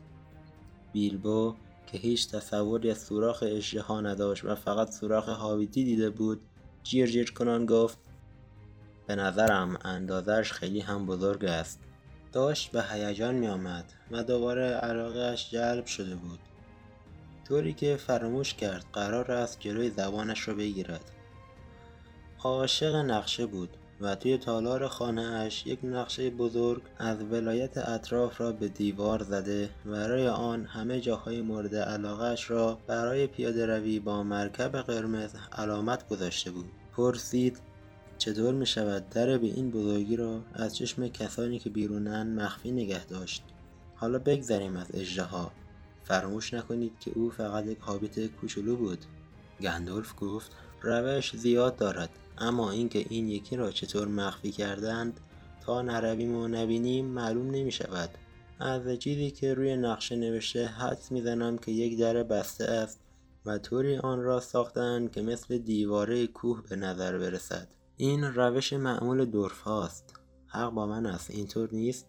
بیلبو که هیچ تصوری از سوراخ اشتها نداشت و فقط سوراخ هاویتی دیده بود جیر جیر کنان گفت به نظرم اندازش خیلی هم بزرگ است. داشت به هیجان می آمد و دوباره علاقهش جلب شده بود. طوری که فراموش کرد قرار است جلوی زبانش را بگیرد. عاشق نقشه بود. و توی تالار خانه اش یک نقشه بزرگ از ولایت اطراف را به دیوار زده و برای آن همه جاهای مورد علاقهش را برای پیاده روی با مرکب قرمز علامت گذاشته بود. پرسید چطور می شود در به این بزرگی را از چشم کسانی که بیرونن مخفی نگه داشت؟ حالا بگذریم از اجدها فراموش نکنید که او فقط یک هابیت کوچولو بود. گندولف گفت روش زیاد دارد. اما اینکه این یکی را چطور مخفی کردند تا نرویم و نبینیم معلوم نمی شود از چیزی که روی نقشه نوشته حدس می‌زنم که یک در بسته است و طوری آن را ساختند که مثل دیواره کوه به نظر برسد. این روش معمول دورف هاست. حق با من است. اینطور نیست؟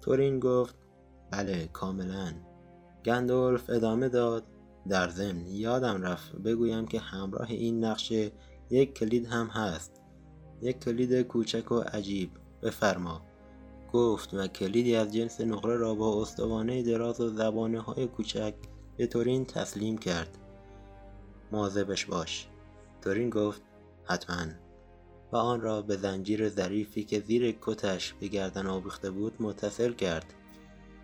تورین گفت بله کاملا. گندولف ادامه داد در ضمن یادم رفت بگویم که همراه این نقشه یک کلید هم هست. یک کلید کوچک و عجیب. بفرما. گفت و کلیدی از جنس نقره را با استوانه دراز و زبانه های کوچک به تورین تسلیم کرد. مواظبش باش. تورین گفت حتما. و آن را به زنجیر ظریفی که زیر کتش به گردن آویخته بود متصل کرد.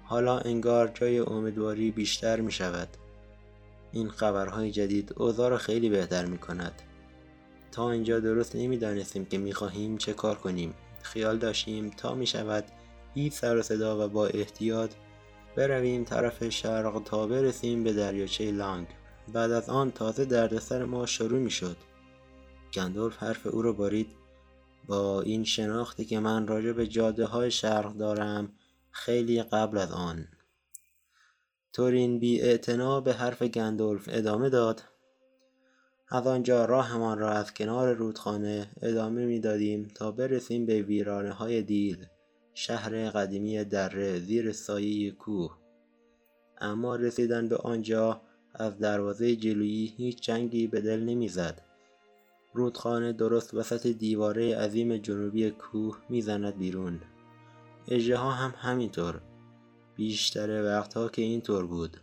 حالا انگار جای امیدواری بیشتر می شود این خبرهای جدید اوضاع را خیلی بهتر می کند تا اینجا درست نمی‌دانستیم که می‌خواهیم چه کار کنیم. خیال داشتیم تا می شود هیچ سر و صدا و با احتیاط برویم طرف شرق تا برسیم به دریاچه لانگ. بعد از آن تازه دردسر ما شروع می شد گندولف حرف او را بارید. با این شناختی که من راجع به جاده های شرق دارم خیلی قبل از آن. تورین بی به حرف گندولف ادامه داد. از آنجا راهمان را از کنار رودخانه ادامه می‌دادیم تا برسیم به ویرانه های دیل شهر قدیمی دره زیر سایه کوه. اما رسیدن به آنجا از دروازه جلویی هیچ جنگی به دل نمی‌زد. رودخانه درست وسط دیواره عظیم جنوبی کوه می‌زند بیرون. اژه هم همینطور. بیشتر وقتها که اینطور بود.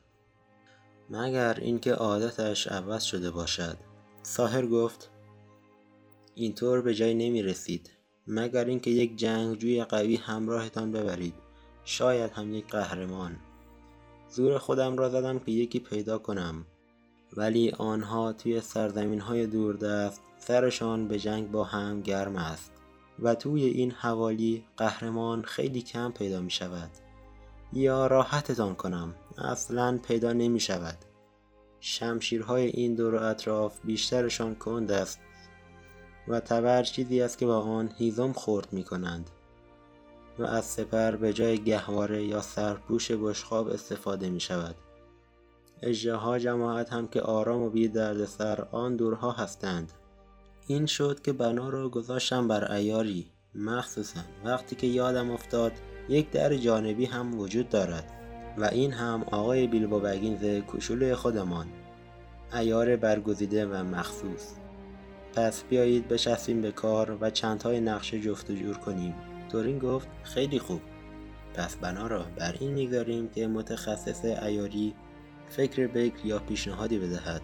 مگر اینکه عادتش عوض شده باشد. ساهر گفت اینطور به جای نمی رسید مگر اینکه یک جنگجوی قوی همراهتان ببرید. شاید هم یک قهرمان. زور خودم را زدم که یکی پیدا کنم. ولی آنها توی سرزمین های دوردست سرشان به جنگ با هم گرم است و توی این حوالی قهرمان خیلی کم پیدا می شود یا راحتتان کنم. اصلا پیدا نمی شود شمشیرهای این دور اطراف بیشترشان کند است و تبر چیزی است که با آن هیزم خورد می کنند و از سپر به جای گهواره یا سرپوش بشخاب استفاده می شود اجده جماعت هم که آرام و بی سر آن دورها هستند. این شد که بنا را گذاشتم بر ایاری مخصوصا وقتی که یادم افتاد یک در جانبی هم وجود دارد. و این هم آقای بیلبو بگینز کوچولوی خودمان. ایار برگزیده و مخصوص. پس بیایید بشستیم به کار و چندهای نقشه جفت و جور کنیم. تورین گفت خیلی خوب. پس بنا را بر این می‌گذاریم که متخصص ایاری فکر بکر یا پیشنهادی بدهد.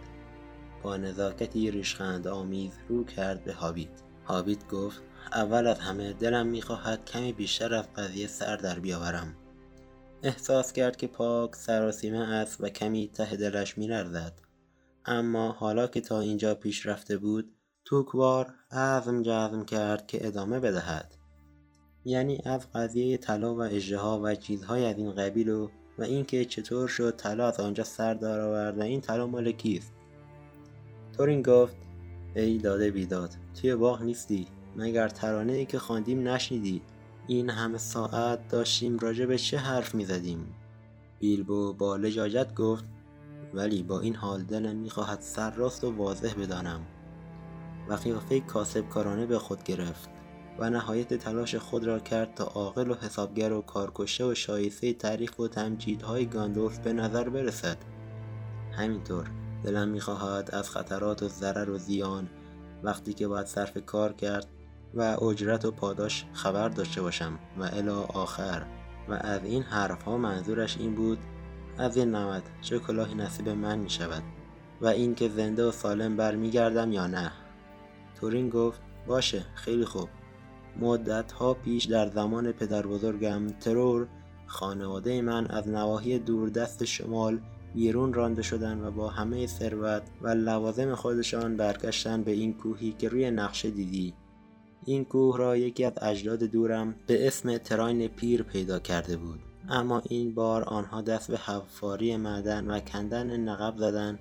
با نزاکتی ریشخند آمیز رو کرد به هابیت. هابیت گفت اول از همه دلم می‌خواهد کمی بیشتر از قضیه سر در بیاورم. احساس کرد که پاک سراسیمه است و کمی ته دلش میلرزد. اما حالا که تا اینجا پیش رفته بود توکوار عزم جزم کرد که ادامه بدهد. یعنی از قضیه طلا و اژدها و چیزهای از این قبیل و و اینکه چطور شد طلا از آنجا سر در آورد و این طلا مال کیست؟ تورین گفت ای داده بیداد توی باغ نیستی مگر ترانه ای که خواندیم نشنیدی؟ این همه ساعت داشتیم راجع به چه حرف می‌زدیم؟ بیلبو با لجاجت گفت ولی با این حال دلم می‌خواهد سرراست و واضح بدانم. و کاسب کارانه به خود گرفت و نهایت تلاش خود را کرد تا عاقل و حسابگر و کارکشه و شایسته تعریف و تمجیدهای گاندولف به نظر برسد. همینطور دلم می‌خواهد از خطرات و ضرر و زیان وقتی که باید صرف کار کرد و اجرت و پاداش خبر داشته باشم و الا آخر. و از این حرف ها منظورش این بود از این نمد چه کلاهی نصیب من می شود و اینکه زنده و سالم برمیگردم یا نه. تورین گفت باشه خیلی خوب. مدت ها پیش در زمان پدر بزرگم ترور خانواده من از نواحی دوردست شمال بیرون رانده شدند و با همه ثروت و لوازم خودشان برگشتند به این کوهی که روی نقشه دیدی. این کوه را یکی از اجداد دورم به اسم تراین پیر پیدا کرده بود. اما این بار آنها دست به حفاری معدن و کندن نقب زدند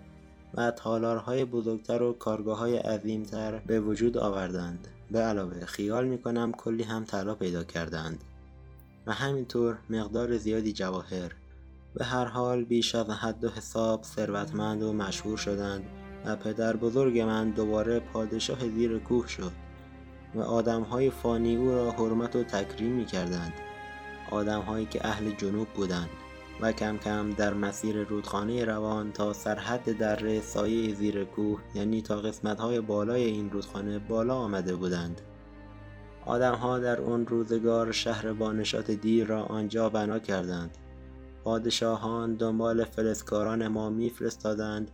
و تالارهای بزرگتر و کارگاه های عظیمتر به وجود آوردند. به علاوه خیال می کنم کلی هم طلا پیدا کردند. و همینطور مقدار زیادی جواهر. به هر حال بیش از حد و حساب ثروتمند و مشهور شدند و پدر بزرگ من دوباره پادشاه زیر کوه شد. و آدمهای فانی او را حرمت و تکریم می کردند آدمهایی که اهل جنوب بودند و کم کم در مسیر رودخانه روان تا سرحد دره سایه زیر کوه یعنی تا قسمت های بالای این رودخانه بالا آمده بودند. آدمها در اون روزگار شهر بانشات دیر را آنجا بنا کردند. پادشاهان دنبال فلسکاران ما میفرستادند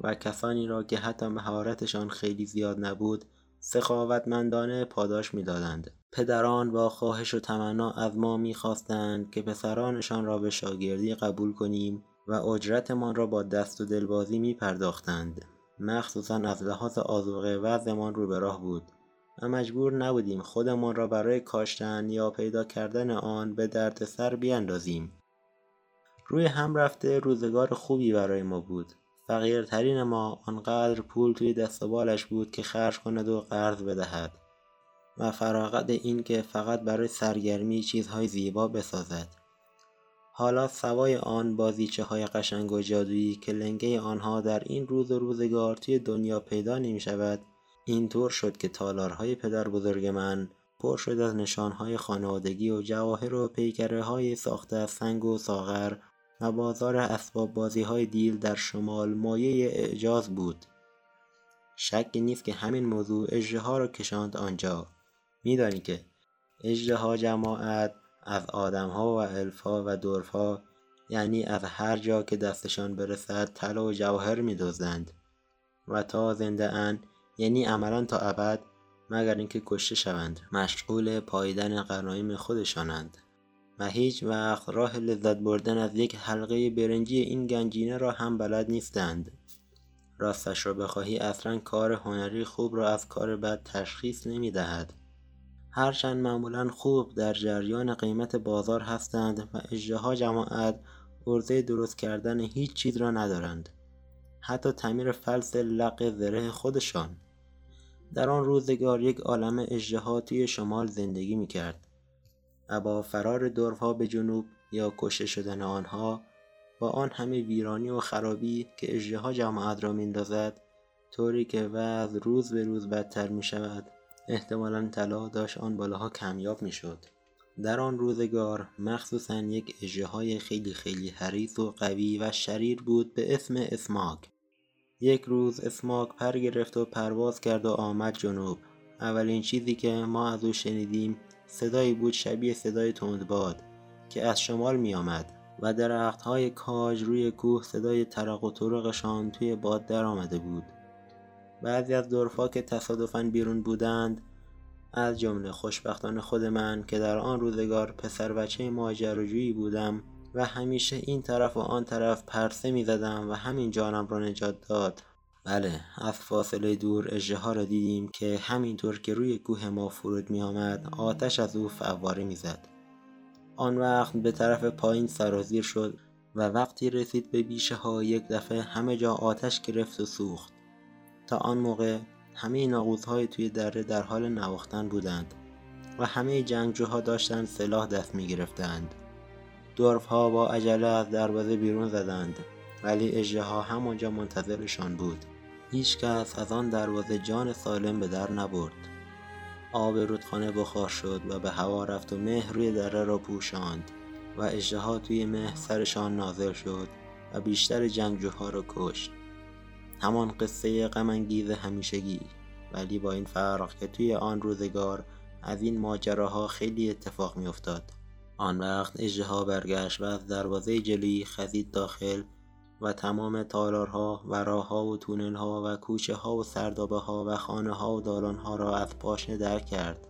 و کسانی را که حتی مهارتشان خیلی زیاد نبود سخاوتمندانه پاداش می‌دادند. پدران با خواهش و تمنا از ما می‌خواستند که پسرانشان را به شاگردی قبول کنیم و اجرتمان را با دست و دلبازی میپرداختند. مخصوصا از لحاظ آذوقه وضعمان رو به راه بود. و مجبور نبودیم خودمان را برای کاشتن یا پیدا کردن آن به دردسر بیاندازیم. روی هم رفته روزگار خوبی برای ما بود. فقیرترین ما آنقدر پول توی دست و بالش بود که خرج کند و قرض بدهد و فراغت این که فقط برای سرگرمی چیزهای زیبا بسازد. حالا سوای آن بازیچه های قشنگ و جادویی که لنگه آنها در این روز و روزگار توی دنیا پیدا نمی شود اینطور شد که تالارهای پدر بزرگ من پر شد از نشانهای خانوادگی و جواهر و پیکره های ساخته از سنگ و ساغر و بازار اسباب بازی های دیل در شمال مایه اعجاز بود. شکی نیست که همین موضوع اجده را کشاند آنجا. میدانی که اجده جماعت از آدمها و الفا و دورفا یعنی از هر جا که دستشان برسد طلا و جواهر میدزدند. و تا زنده اند یعنی عملا تا ابد مگر اینکه کشته شوند. مشغول پاییدن غنایم خودشانند. و هیچ وقت راه لذت بردن از یک حلقه برنجی این گنجینه را هم بلد نیستند. راستش را بخواهی اصلا کار هنری خوب را از کار بد تشخیص نمی دهد هرچند معمولا خوب در جریان قیمت بازار هستند و اجده جماعت ارزه درست کردن هیچ چیز را ندارند. حتی تعمیر فلس لق زره خودشان. در آن روزگار یک عالم اجده توی شمال زندگی می کرد و با فرار دورها به جنوب یا کشته شدن آنها با آن همه ویرانی و خرابی که اجده جماعت را میندازد طوری که وضع روز به روز بدتر می شود احتمالا طلا داشت آن بالاها کمیاب می شد. در آن روزگار مخصوصا یک اجده خیلی خیلی حریص و قوی و شریر بود به اسم اسماک. یک روز اسماک پر گرفت و پرواز کرد و آمد جنوب. اولین چیزی که ما از او شنیدیم صدایی بود شبیه صدای تندباد که از شمال می آمد و درخت های کاج روی کوه صدای ترق و طرقشان توی باد در آمده بود. بعضی از دورفا که تصادفا بیرون بودند از جمله خوشبختان خود من که در آن روزگار پسر بچه ماجراجویی بودم و همیشه این طرف و آن طرف پرسه می زدم و همین جانم را نجات داد. بله از فاصله دور اژدها را دیدیم که همینطور که روی کوه ما فرود می آمد آتش از او فواره می زد. آن وقت به طرف پایین سرازیر شد و وقتی رسید به بیشه ها یک دفعه همه جا آتش گرفت و سوخت تا آن موقع همه ناقوس های توی دره در حال نواختن بودند و همه جنگجوها داشتند سلاح دست می گرفتند. دورف ها با عجله از دروازه بیرون زدند ولی اجده ها همانجا منتظرشان بود هیچ کس از آن دروازه جان سالم به در نبرد. آب رودخانه بخار شد و به هوا رفت و مه روی دره را پوشاند و اجده توی مه سرشان نازل شد و بیشتر جنگجوها را کشت. همان قصه غمانگیز همیشگی ولی با این فرق که توی آن روزگار از این ماجراها خیلی اتفاق میافتاد. آن وقت اجده برگشت و از دروازه جلویی خزید داخل و تمام تالارها و راهها و تونلها و کوچه ها و سردابه ها و خانه ها و دالان ها را از پاشنه در کرد.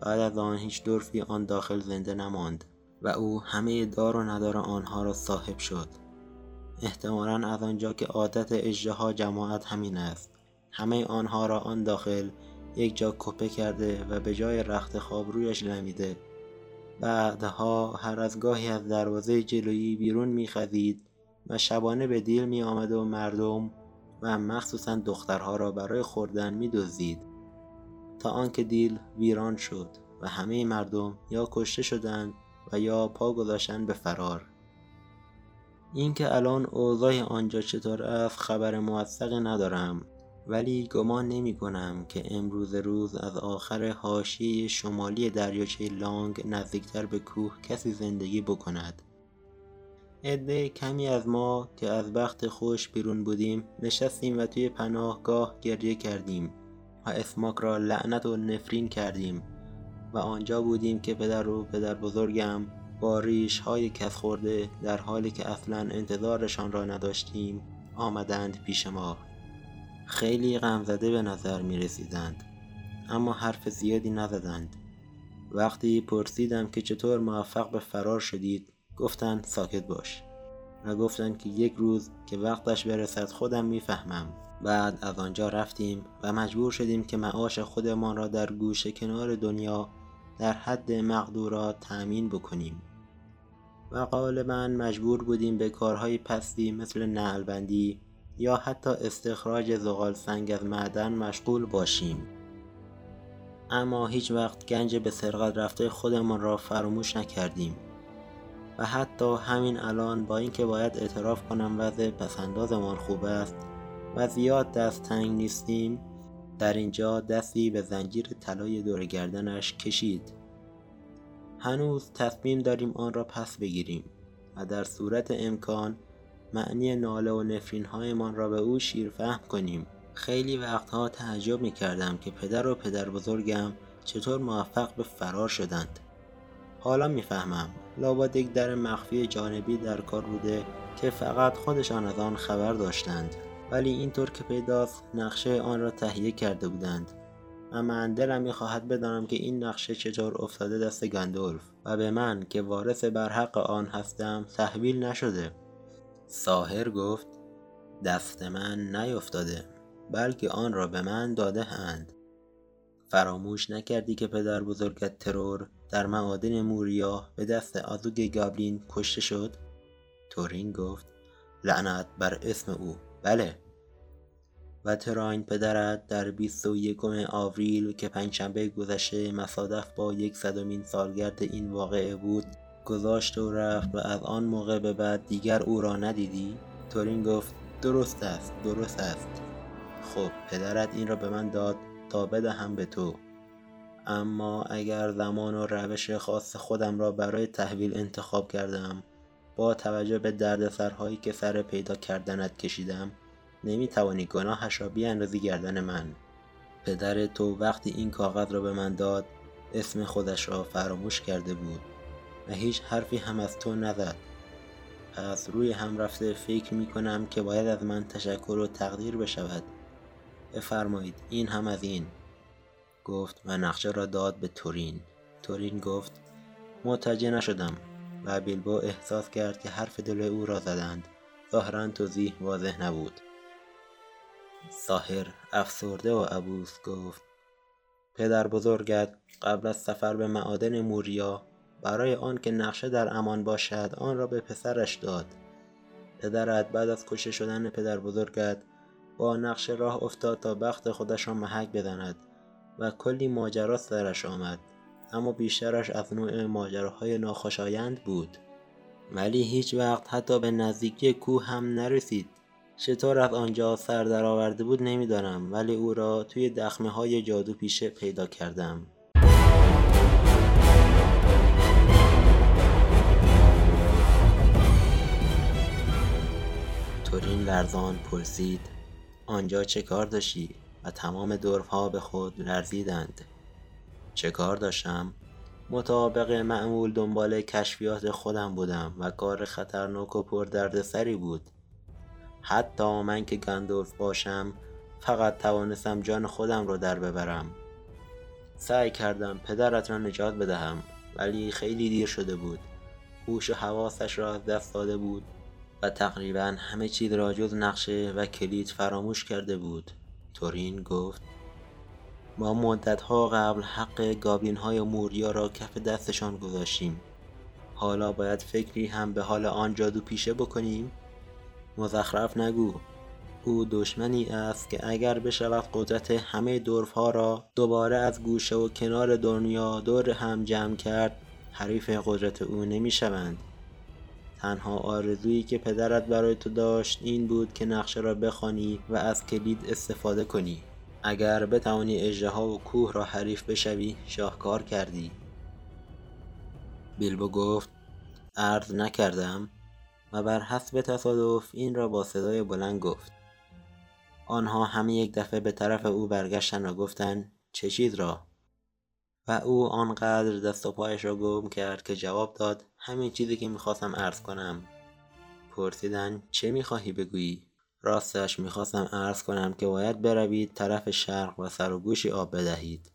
بعد از آن هیچ دورفی آن داخل زنده نماند و او همه دار و ندار آنها را صاحب شد. احتمالا از آنجا که عادت اجدها جماعت همین است. همه آنها را آن داخل یک جا کپه کرده و به جای رخت خواب رویش لمیده. بعدها هر از گاهی از دروازه جلویی بیرون میخزید و شبانه به دیل می آمد و مردم و مخصوصا دخترها را برای خوردن می دزدید تا آنکه دیل ویران شد و همه مردم یا کشته شدند و یا پا گذاشتن به فرار. اینکه الان اوضاع آنجا چطور است خبر موثقی ندارم ولی گمان نمی کنم که امروز روز از آخر حاشیه شمالی دریاچه لانگ نزدیکتر به کوه کسی زندگی بکند. عده کمی از ما که از بخت خوش بیرون بودیم نشستیم و توی پناهگاه گریه کردیم و اسماک را لعنت و نفرین کردیم و آنجا بودیم که پدر و پدر بزرگم با ریش های کس خورده در حالی که اصلا انتظارشان را نداشتیم آمدند پیش ما. خیلی غمزده به نظر می رسیدند اما حرف زیادی نزدند. وقتی پرسیدم که چطور موفق به فرار شدید گفتند ساکت باش و گفتند که یک روز که وقتش برسد خودم می‌فهمم. بعد از آنجا رفتیم و مجبور شدیم که معاش خودمان را در گوشه کنار دنیا در حد مقدورات تأمین بکنیم. و غالبا مجبور بودیم به کارهای پستی مثل نعلبندی یا حتی استخراج زغال سنگ از معدن مشغول باشیم. اما هیچ وقت گنج به سرقت رفته خودمان را فراموش نکردیم. و حتی همین الان با اینکه باید اعتراف کنم وضع پسندازمان خوب است و زیاد دست تنگ نیستیم در اینجا دستی به زنجیر طلای دور گردنش کشید. هنوز تصمیم داریم آن را پس بگیریم و در صورت امکان معنی ناله و نفرین هایمان را به او شیرفهم کنیم. خیلی وقتها تعجب می کردم که پدر و پدر بزرگم چطور موفق به فرار شدند. حالا می‌فهمم. لابد یک در مخفی جانبی در کار بوده که فقط خودشان از آن خبر داشتند. ولی اینطور که پیداست نقشه آن را تهیه کرده بودند. و من دلم می‌خواهد بدانم که این نقشه چطور افتاده دست گندولف و به من که وارث برحق آن هستم تحویل نشده. ساهر گفت دست من نیفتاده بلکه آن را به من داده اند. فراموش نکردی که پدر بزرگت ترور در معادن موریا به دست آزوگ گابلین کشته شد؟ تورین گفت لعنت بر اسم او بله و تراین پدرت در 21 آوریل که پنجشنبه گذشته مصادف با یک صدمین سالگرد این واقعه بود گذاشت و رفت و از آن موقع به بعد دیگر او را ندیدی؟ تورین گفت درست است درست است خب پدرت این را به من داد تا بدهم به تو اما اگر زمان و روش خاص خودم را برای تحویل انتخاب کردم با توجه به دردسرهایی که سر پیدا کردنت کشیدم نمی توانی گناهش را بیاندازی گردن من. پدر تو وقتی این کاغذ را به من داد اسم خودش را فراموش کرده بود و هیچ حرفی هم از تو نزد. پس روی هم رفته فکر می کنم که باید از من تشکر و تقدیر بشود. بفرمایید این هم از این. گفت و نقشه را داد به تورین. تورین گفت متوجه نشدم. و بیلبو احساس کرد که حرف دل او را زدند. ظاهرا توضیح واضح نبود. ساهر افسرده و عبوس گفت پدر بزرگت قبل از سفر به معادن موریا برای آن که نقشه در امان باشد آن را به پسرش داد. پدرت بعد از کشته شدن پدر بزرگت با نقشه راه افتاد تا بخت خودش را محک بزند و کلی ماجرا سرش آمد. اما بیشترش از نوع ماجراهای ناخوشایند بود. ولی هیچ وقت حتی به نزدیکی کوه هم نرسید. چطور از آنجا سر درآورده بود نمی‌دانم ولی او را توی دخمه های جادو پیشه پیدا کردم. تورین لرزان پرسید آنجا چه کار داشتی؟ و تمام دورها به خود لرزیدند. چه کار داشتم؟ مطابق معمول دنبال کشفیات خودم بودم و کار خطرناک و پردردسری بود. حتی من که گندولف باشم فقط توانستم جان خودم را در ببرم. سعی کردم پدرت را نجات بدهم ولی خیلی دیر شده بود. هوش و حواسش را از دست داده بود و تقریبا همه چیز را جز نقشه و کلید فراموش کرده بود. تورین گفت ما مدتها قبل حق گابین های موریا را کف دستشان گذاشتیم. حالا باید فکری هم به حال آن جادو پیشه بکنیم؟ مزخرف نگو. او دشمنی است که اگر بشود قدرت همه ها را دوباره از گوشه و کنار دنیا دور هم جمع کرد حریف قدرت او نمی‌شوند. تنها آرزویی که پدرت برای تو داشت این بود که نقشه را بخوانی و از کلید استفاده کنی. اگر بتوانی اژدها و کوه را حریف بشوی شاهکار کردی. بیلبو گفت عرض نکردم و بر حسب تصادف این را با صدای بلند گفت. آنها همه یک دفعه به طرف او برگشتن و گفتند چه چیز را؟ و او آنقدر دست و پایش را گم کرد که جواب داد همین چیزی که می‌خواستم عرض کنم. پرسیدن چه می‌خواهی بگویی؟ راستش می‌خواستم عرض کنم که باید بروید طرف شرق و سر و گوشی آب بدهید.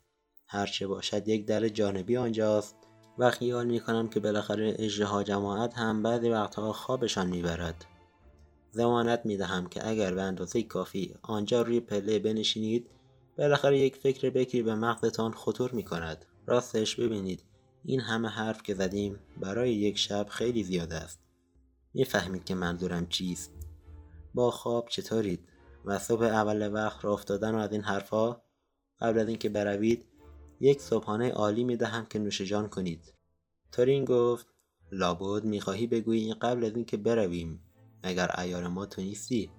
هرچه باشد یک در جانبی آنجاست. و خیال می‌کنم که بالاخره اجرها جماعت هم بعضی وقتها خوابشان می‌برد. زمانت می‌دهم که اگر به اندازه کافی آنجا روی پله بنشینید بالاخره یک فکر بکری به مغزتان خطور می کند راستش ببینید این همه حرف که زدیم برای یک شب خیلی زیاد است. می‌فهمید که منظورم چیست. با خواب چطورید؟ و صبح اول وقت را افتادن و از این حرفها؟ قبل از اینکه بروید یک صبحانه عالی می دهم که نوش جان کنید. تورین گفت لابد می‌خواهی بگویی قبل از اینکه برویم مگر ایار ما تو نیستی؟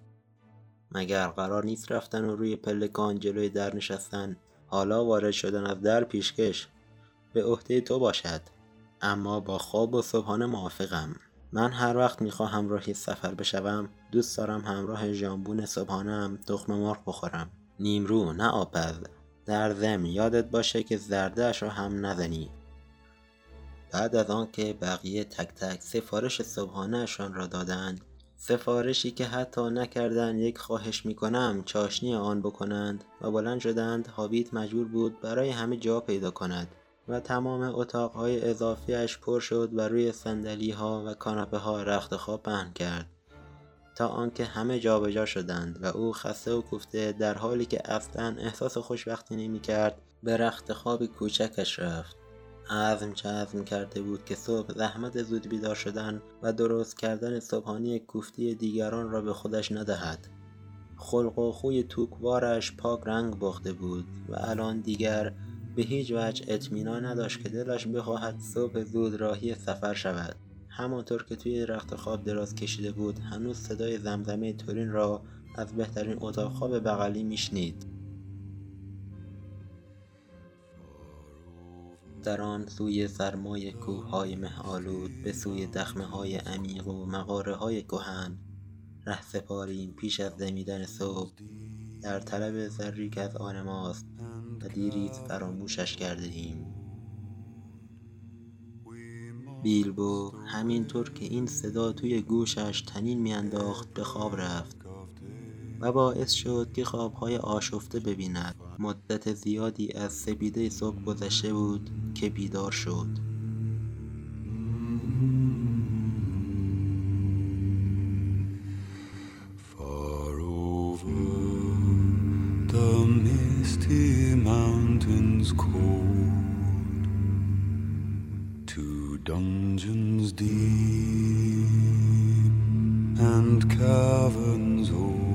مگر قرار نیست رفتن و روی پلکان جلوی در نشستن حالا وارد شدن از در پیشکش؟ به عهده تو باشد. اما با خواب و صبحانه موافقم. من هر وقت می‌خواهم راهی سفر بشوم دوست دارم همراه ژامبون صبحانم تخم مرغ بخورم. نیمرو نه آپز در ضمن یادت باشه که زردهاش را هم نزنی. بعد از آنکه بقیه تک تک سفارش صبحانهشان را دادند سفارشی که حتی نکردند یک خواهش می‌کنم چاشنی آن بکنند و بلند شدند. هابیت مجبور بود برای همه جا پیدا کند. و تمام اتاقهای اضافیش پر شد و روی سندلی ها و کاناپه ها رخت خواب پهن کرد. تا آنکه همه جابجا جا شدند و او خسته و کوفته در حالی که اصلا احساس خوشبختی نمی کرد به رخت خواب کوچکش رفت. عزم چزم کرده بود که صبح زحمت زود بیدار شدن و درست کردن صبحانی کوفتی دیگران را به خودش ندهد. خلق و خوی توکوارش پاک رنگ باخته بود و الان دیگر به هیچ وجه اطمینان نداشت که دلش بخواهد صبح زود راهی سفر شود. همانطور که توی رخت خواب دراز کشیده بود هنوز صدای زمزمه تورین را از بهترین اتاق خواب بغلی میشنید. در آن سوی سرمای کوههای مهآلود به سوی دخمه های عمیق و مغاره های کهن ره سپاریم پیش از دمیدن صبح. در طلب ذری که از آن ماست و دیریز فراموشش کرده ایم. بیلبو همینطور که این صدا توی گوشش تنین میانداخت به خواب رفت و باعث شد که خوابهای آشفته ببیند. مدت زیادی از سپیده صبح گذشته بود که بیدار شد. Misty mountains cold. To dungeons deep and caverns old